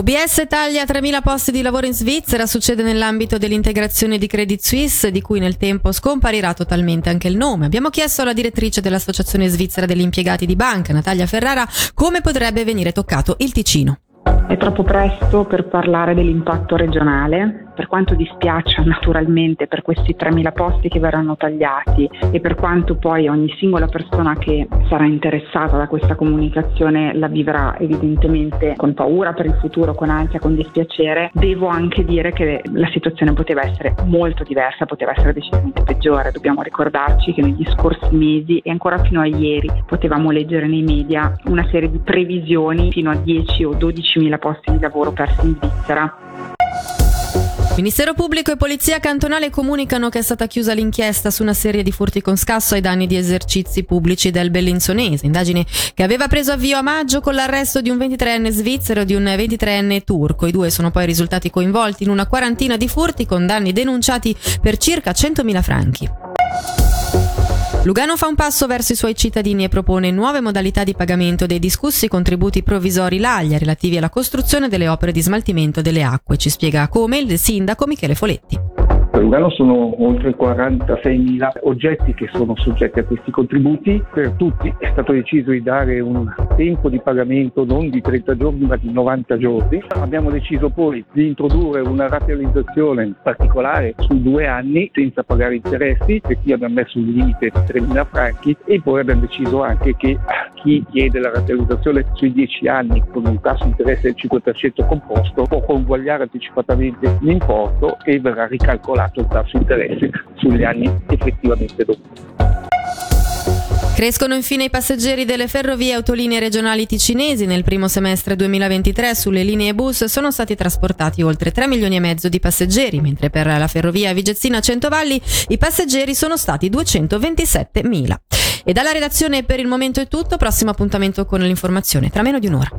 UBS taglia 3.000 posti di lavoro in Svizzera, succede nell'ambito dell'integrazione di Credit Suisse, di cui nel tempo scomparirà totalmente anche il nome. Abbiamo chiesto alla direttrice dell'Associazione Svizzera degli Impiegati di Banca, Natalia Ferrara, come potrebbe venire toccato il Ticino. È troppo presto per parlare dell'impatto regionale, per quanto dispiaccia naturalmente per questi 3.000 posti che verranno tagliati e per quanto poi ogni singola persona che sarà interessata da questa comunicazione la vivrà evidentemente con paura per il futuro, con ansia, con dispiacere, devo anche dire che la situazione poteva essere molto diversa, poteva essere decisamente peggiore. Dobbiamo ricordarci che negli scorsi mesi e ancora fino a ieri potevamo leggere nei media una serie di previsioni fino a 10 o 12.000 posti di lavoro persi in Svizzera. Ministero Pubblico e Polizia Cantonale comunicano che è stata chiusa l'inchiesta su una serie di furti con scasso ai danni di esercizi pubblici del Bellinzonese, indagine che aveva preso avvio a maggio con l'arresto di un 23enne svizzero e di un 23enne turco. I due sono poi risultati coinvolti in una quarantina di furti con danni denunciati per circa 100.000 franchi. Lugano fa un passo verso i suoi cittadini e propone nuove modalità di pagamento dei discussi contributi provvisori Laglia relativi alla costruzione delle opere di smaltimento delle acque. Ci spiega come il sindaco Michele Foletti. Per Lugano sono oltre 46.000 oggetti che sono soggetti a questi contributi. Per tutti è stato deciso di dare un tempo di pagamento non di 30 giorni ma di 90 giorni. Abbiamo deciso poi di introdurre una ratealizzazione particolare su due anni senza pagare interessi, per cui abbiamo messo un limite di 3.000 franchi e poi abbiamo deciso anche che chi chiede la ratealizzazione sui 10 anni con un tasso di interesse del 5% composto può convogliare anticipatamente l'importo e verrà ricalcolato calcolato il tasso di interesse sugli anni effettivamente dovuti. Crescono infine i passeggeri delle ferrovie autolinee regionali ticinesi. Nel primo semestre 2023 sulle linee bus sono stati trasportati oltre 3 milioni e mezzo di passeggeri, mentre per la ferrovia Vigezzina-Centovalli i passeggeri sono stati 227 mila. E dalla redazione per il momento è tutto, prossimo appuntamento con l'informazione tra meno di un'ora.